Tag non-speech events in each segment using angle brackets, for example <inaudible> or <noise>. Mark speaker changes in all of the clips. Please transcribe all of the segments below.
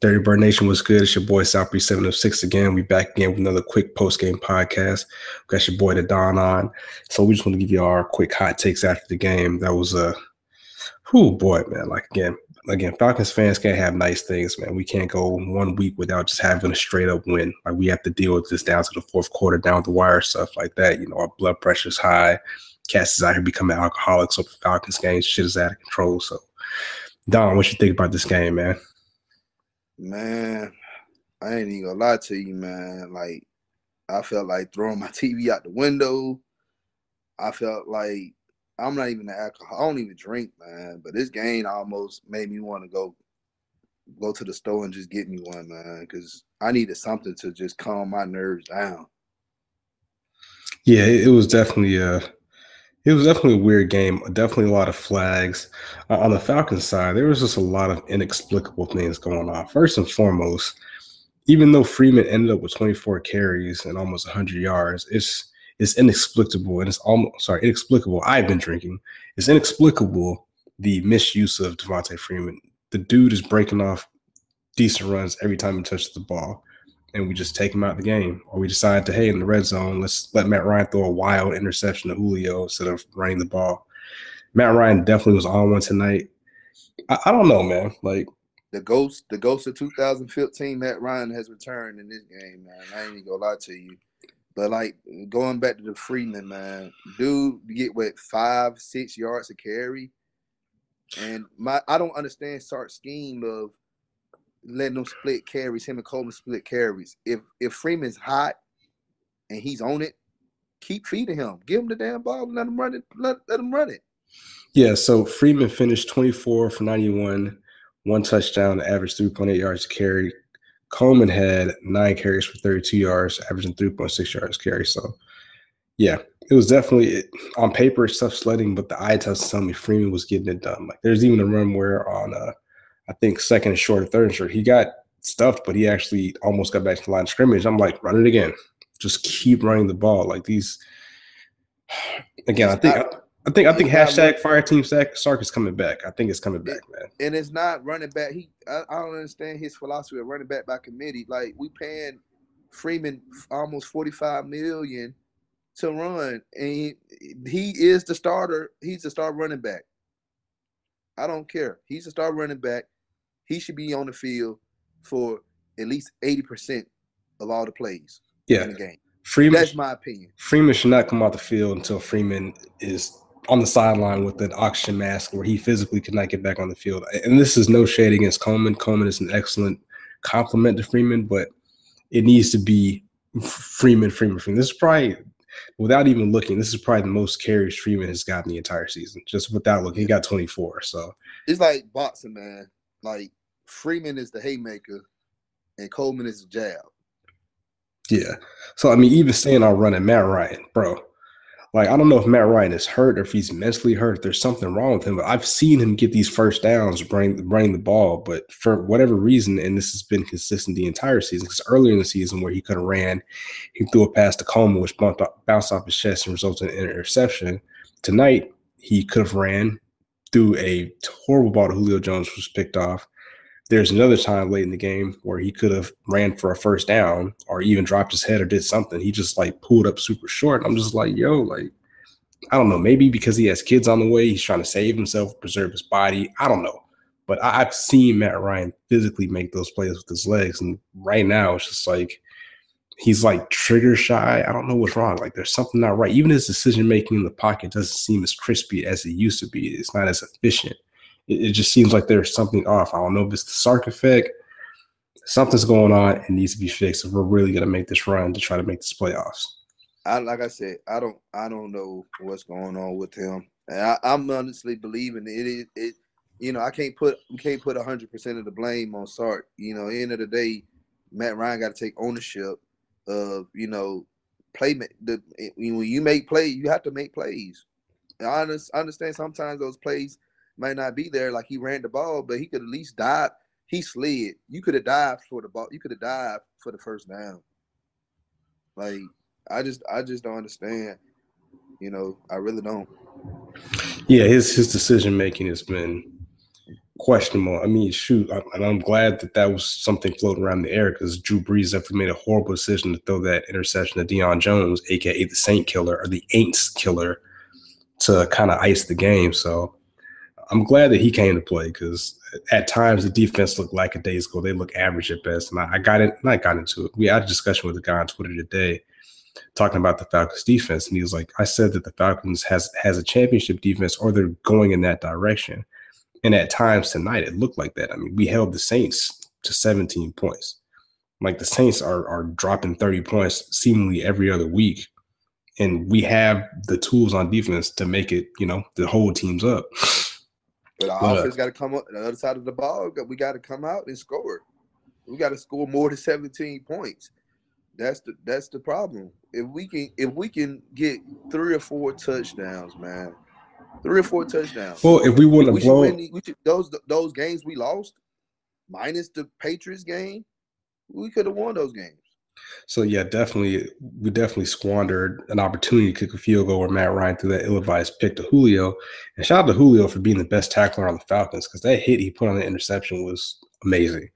Speaker 1: Dirty Bird Nation was good. It's your boy Southbreeze 706 again. We back again with another quick post game podcast. We got your boy the Don on. So we just want to give you our quick hot takes after the game. That was a uh, whoo boy, man. Like again, again, Falcons fans can't have nice things, man. We can't go one week without just having a straight up win. Like we have to deal with this down to the fourth quarter, down the wire, stuff like that. You know, our blood pressure's high. Cats is out here becoming alcoholics over Falcons games. Shit is out of control. So, Don, what you think about this game, man?
Speaker 2: Man, I ain't even gonna lie to you, man. Like, I felt like throwing my <laughs> TV out the window. I felt like I'm not even an alcohol. I don't even drink, man. But this game almost made me want to go go to the store and just get me one, man, because I needed something to just calm my nerves down.
Speaker 1: Yeah, it was definitely a it was definitely a weird game. Definitely a lot of flags. Uh, on the Falcons side, there was just a lot of inexplicable things going on. First and foremost, even though Freeman ended up with 24 carries and almost 100 yards, it's it's inexplicable and it's almost sorry inexplicable. I've been drinking. It's inexplicable the misuse of Devonta Freeman. The dude is breaking off decent runs every time he touches the ball and we just take him out of the game, or we decide to hey in the red zone, let's let Matt Ryan throw a wild interception to Julio instead of running the ball. Matt Ryan definitely was on one tonight. I, I don't know, man. Like
Speaker 2: the ghost, the ghost of 2015, Matt Ryan has returned in this game, man. I ain't even gonna lie to you. But like going back to the Freeman, man, dude get what five, six yards to carry. And my I don't understand Sark's scheme of letting them split carries, him and Coleman split carries. If if Freeman's hot and he's on it, keep feeding him. Give him the damn ball let him run it. Let, let him run it.
Speaker 1: Yeah, so Freeman finished 24 for 91, one touchdown, average 3.8 yards carry. Coleman had nine carries for 32 yards, averaging 3.6 yards carry. So, yeah, it was definitely on paper tough sledding, but the eye test telling me Freeman was getting it done. Like there's even a run where on uh, I think second and short, third and short. He got stuffed, but he actually almost got back to the line of scrimmage. I'm like, run it again. Just keep running the ball. Like these. <sighs> Again, I think. I, I think I think hashtag fire team Sark, Sark is coming back. I think it's coming back, man.
Speaker 2: And it's not running back. He I, I, don't understand his philosophy of running back by committee. Like we paying Freeman almost forty five million to run, and he, he is the starter. He's the star running back. I don't care. He's the star running back he should be on the field for at least 80% of all the plays
Speaker 1: yeah.
Speaker 2: in the game.
Speaker 1: Freeman,
Speaker 2: That's my opinion.
Speaker 1: Freeman should not come off the field until Freeman is on the sideline with an oxygen mask where he physically cannot get back on the field. And this is no shade against Coleman. Coleman is an excellent compliment to Freeman, but it needs to be Freeman, Freeman, Freeman. This is probably, without even looking, this is probably the most carries Freeman has gotten the entire season. Just without looking, he got 24. So
Speaker 2: it's like boxing, man. Like Freeman is the haymaker, and Coleman is the jab.
Speaker 1: Yeah. So I mean, even saying I'm running Matt Ryan, bro. Like I don't know if Matt Ryan is hurt or if he's mentally hurt. There's something wrong with him. But I've seen him get these first downs, bring bring the ball, but for whatever reason, and this has been consistent the entire season. Because earlier in the season, where he could have ran, he threw a pass to Coleman, which bounced off his chest and resulted in an interception. Tonight, he could have ran, threw a horrible ball to Julio Jones, was picked off. There's another time late in the game where he could have ran for a first down or even dropped his head or did something. He just like pulled up super short. I'm just like, yo, like, I don't know. Maybe because he has kids on the way, he's trying to save himself, preserve his body. I don't know. But I, have seen Matt Ryan physically make those plays with his legs. And right now, it's just like he's like trigger shy. I don't know what's wrong. Like there's something not right. Even his decision making in the pocket doesn't seem as crispy as it used to be. It's not as efficient. It, it, just seems like there's something off. I don't know if it's the Sark effect. Something's going on. It needs to be fixed if we're really gonna make this run to try to make this playoffs.
Speaker 2: I like I said, I don't I don't know what's going on with him. I, am honestly believing it is it, you know, I can't put we can't put hundred percent of the blame on Sark. You know, end of the day, Matt Ryan got to take ownership of you know play the eh, when you make play you have to make plays. I understand sometimes those plays might not be there like he ran the ball but he could at least dive. He slid. You could have dived for the ball you could have dived for the first down. Like I just I just don't understand you know I really don't.
Speaker 1: Yeah his his decision making has been questionable. I mean, shoot, and I'm glad that that was something floating around the air because Drew Brees definitely made a horrible decision to throw that interception to Deion Jones, aka the Saint Killer or the Aints Killer, to kind of ice the game. So I'm glad that he came to play because at times the defense looked like a days ago. They look average at best. And I, I got it, I got into it. We had a discussion with a guy on Twitter today talking about the Falcons defense. And he was like, I said that the Falcons has has a championship defense or they're going in that direction. And at times tonight it looked like that. I mean, we held the Saints to 17 points. Like the Saints are are dropping 30 points seemingly every other week. And we have the tools on defense to make it, you know, the whole team's up.
Speaker 2: But our but, uh, offense got to come up the other side of the ball. We got to come out and score. We got to score more than 17 points. That's the that's the problem. If we can if we can get three or four touchdowns, man, three or four touchdowns.
Speaker 1: Well, if we blow win,
Speaker 2: we should, those those games we lost, minus the Patriots game, we could have won those games.
Speaker 1: So yeah, definitely, we definitely squandered an opportunity to kick a field goal where Matt Ryan threw that ill-advised pick to Julio, and shout out to Julio for being the best tackler on the Falcons because that hit he put on the interception was amazing.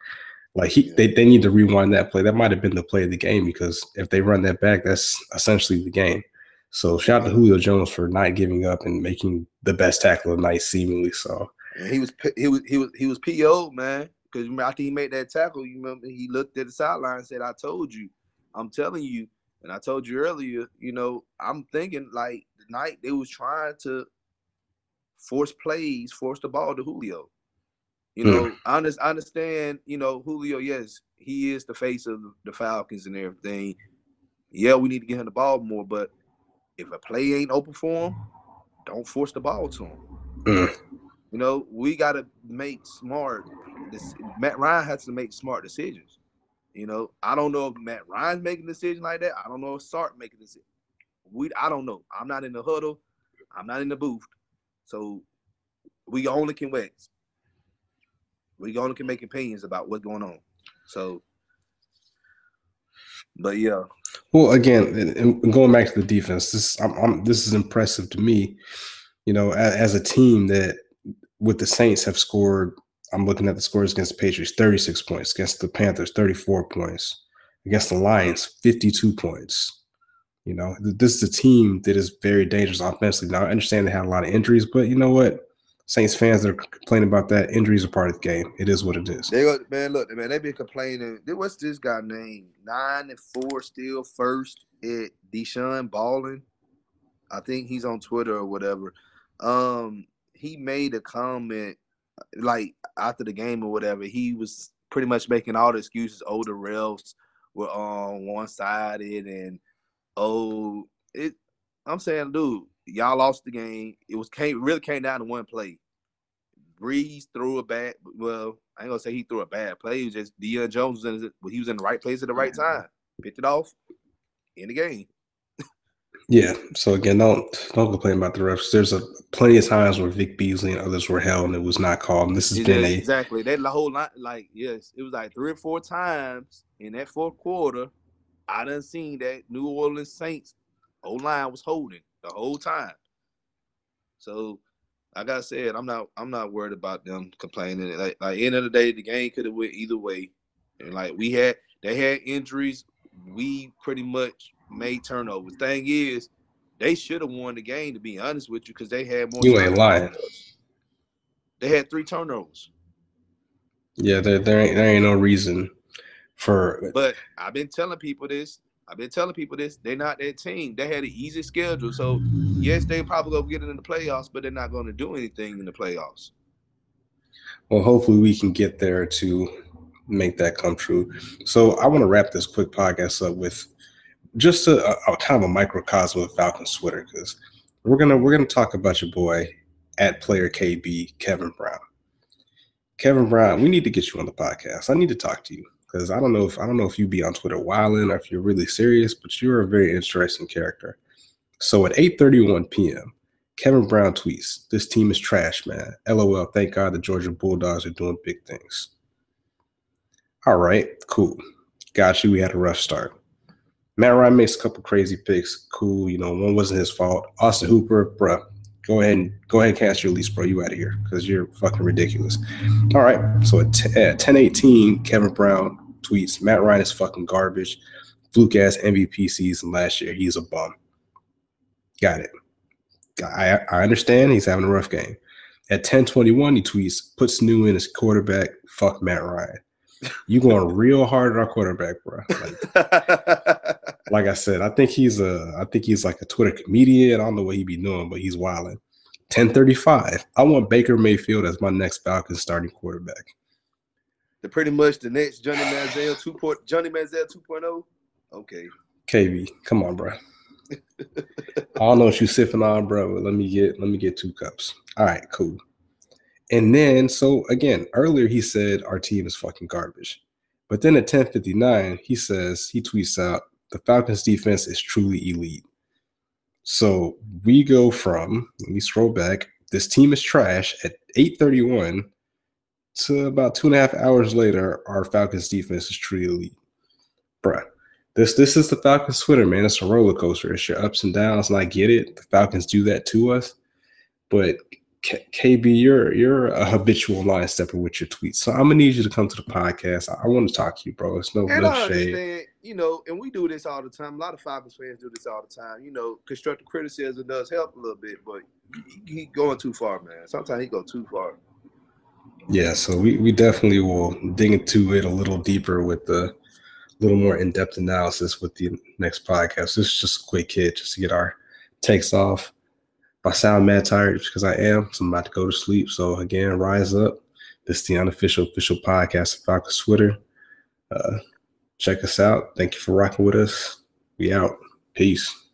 Speaker 1: Like he, they, they need to rewind that play. That might have been the play of the game because if they run that back, that's essentially the game. So shout out to Julio Jones for not giving up and making the best tackle of the night, seemingly. So
Speaker 2: he was he was he was he was PO man because after he made that tackle, you remember he looked at the sideline and said, "I told you, I'm telling you." And I told you earlier, you know, I'm thinking like the night they was trying to force plays, force the ball to Julio. You hmm. know, mm. I, I understand, you know, Julio, yes, he is the face of the Falcons and everything. Yeah, we need to get him the ball more, but if a play ain't open for him, don't force the ball to him. Mm. You know, we got to make smart. This, Matt Ryan has to make smart decisions. You know, I don't know if Matt Ryan's making a decision like that. I don't know if Sark making a decision. We, I don't know. I'm not in the huddle. I'm not in the booth. So we only can wait we only can make opinions about what's going on. So, but yeah.
Speaker 1: Well, again, going back to the defense, this I'm, I'm, this is impressive to me. You know, as, as, a team that with the Saints have scored. I'm looking at the scores against the Patriots: 36 points against the Panthers, 34 points against the Lions, 52 points. You know, this is a team that is very dangerous offensively. Now, I understand they had a lot of injuries, but you know what? Saints fans that are complaining about that. Injuries are part of the game. It is what it is.
Speaker 2: They go, man, look, man, they've been complaining. What's this guy named? Nine and four still first at Deshaun Balling. I think he's on Twitter or whatever. Um, he made a comment like after the game or whatever. He was pretty much making all the excuses. Oh, the refs were on one sided and oh it I'm saying, dude, y'all lost the game. It was came really came down to one play. Brees threw a bad. Well, I ain't gonna say he threw a bad play. It was just Deion Jones was in. It, but he was in the right place at the right time. Picked it off in the game.
Speaker 1: yeah. So again, don't don't complain about the refs. There's a plenty of times where Vic Beasley and others were held and it was not called. And this has been a
Speaker 2: exactly that the whole lot. Like yes, it was like three or four times in that fourth quarter. I done seen that New Orleans Saints O line was holding the whole time. So, like I said, I'm not I'm not worried about them complaining. Like, like end of the day, the game could have went either way. And like we had, they had injuries. We pretty much made turnovers. Thing is, they should have won the game. To be honest with you, because they had more.
Speaker 1: You ain't lying.
Speaker 2: They had three turnovers.
Speaker 1: Yeah, there there ain't there ain't no reason for.
Speaker 2: But I've been telling people this. I've been telling people this. They're not that team. They had an easy schedule. So yes, they probably go get it in the playoffs, but they're not going to do anything in the playoffs.
Speaker 1: Well, hopefully we can get there to make that come true. So I want to wrap this quick podcast up with just a, a kind of a microcosm of Falcons Twitter because we're gonna we're gonna talk about your boy at player KB Kevin Brown. Kevin Brown, we need to get you on the podcast. I need to talk to you because I don't know if I don't know if you be on Twitter wilding or if you're really serious, but you're a very interesting character. So at 8:31 p.m., Kevin Brown tweets, "This team is trash, man. LOL. Thank God the Georgia Bulldogs are doing big things." All right, cool. Got you. We had a rough start. Matt Ryan makes a couple crazy picks. Cool. You know, one wasn't his fault. Austin Hooper, bruh, Go ahead and go ahead and cast your lease, bro. You out of here because you're fucking ridiculous. All right. So at, t- at 1018, Kevin Brown tweets Matt Ryan is fucking garbage. Fluke ass MVP season last year. He's a bum. Got it. I, I understand he's having a rough game. At 1021, he tweets, puts new in his quarterback. Fuck Matt Ryan. You going real hard at our quarterback, bro. Like, <laughs> like, I said, I think he's a I think he's like a Twitter comedian. I don't know what he'd be doing, but he's wilding. 1035. I want Baker Mayfield as my next Falcons starting quarterback.
Speaker 2: The pretty much the next Johnny Manziel 2. Point, Johnny Manziel 2.0. Okay.
Speaker 1: KB, come on, bro. <laughs> I don't know what you sipping on, bro. But let me get let me get two cups. All right, cool. And then so again, earlier he said our team is fucking garbage. But then at 1059, he says, he tweets out, the Falcons defense is truly elite. So we go from, let me scroll back, this team is trash at 831 to about two and a half hours later, our Falcons defense is truly elite. Bruh. This this is the Falcons Twitter, man. It's a roller coaster. It's your ups and downs, and I get it. The Falcons do that to us, but K- KB, you're you're a habitual line stepper with your tweets. So I'm gonna need you to come to the podcast. I, I want to talk to you, bro. It's no,
Speaker 2: and
Speaker 1: no shade.
Speaker 2: you know, and we do this all the time. A lot of Falcons fans do this all the time. You know, constructive criticism does help a little bit, but he, he going too far, man. Sometimes he go too far.
Speaker 1: Yeah, so we, we definitely will dig into it a little deeper with the little more in-depth analysis with the next podcast. This is just a quick hit just to get our takes off. If I sound mad tired because I am, so I'm about to go to sleep. So again, rise up. This is the unofficial official podcast of Falcons Twitter. Uh, check us out. Thank you for rocking with us. We out. Peace.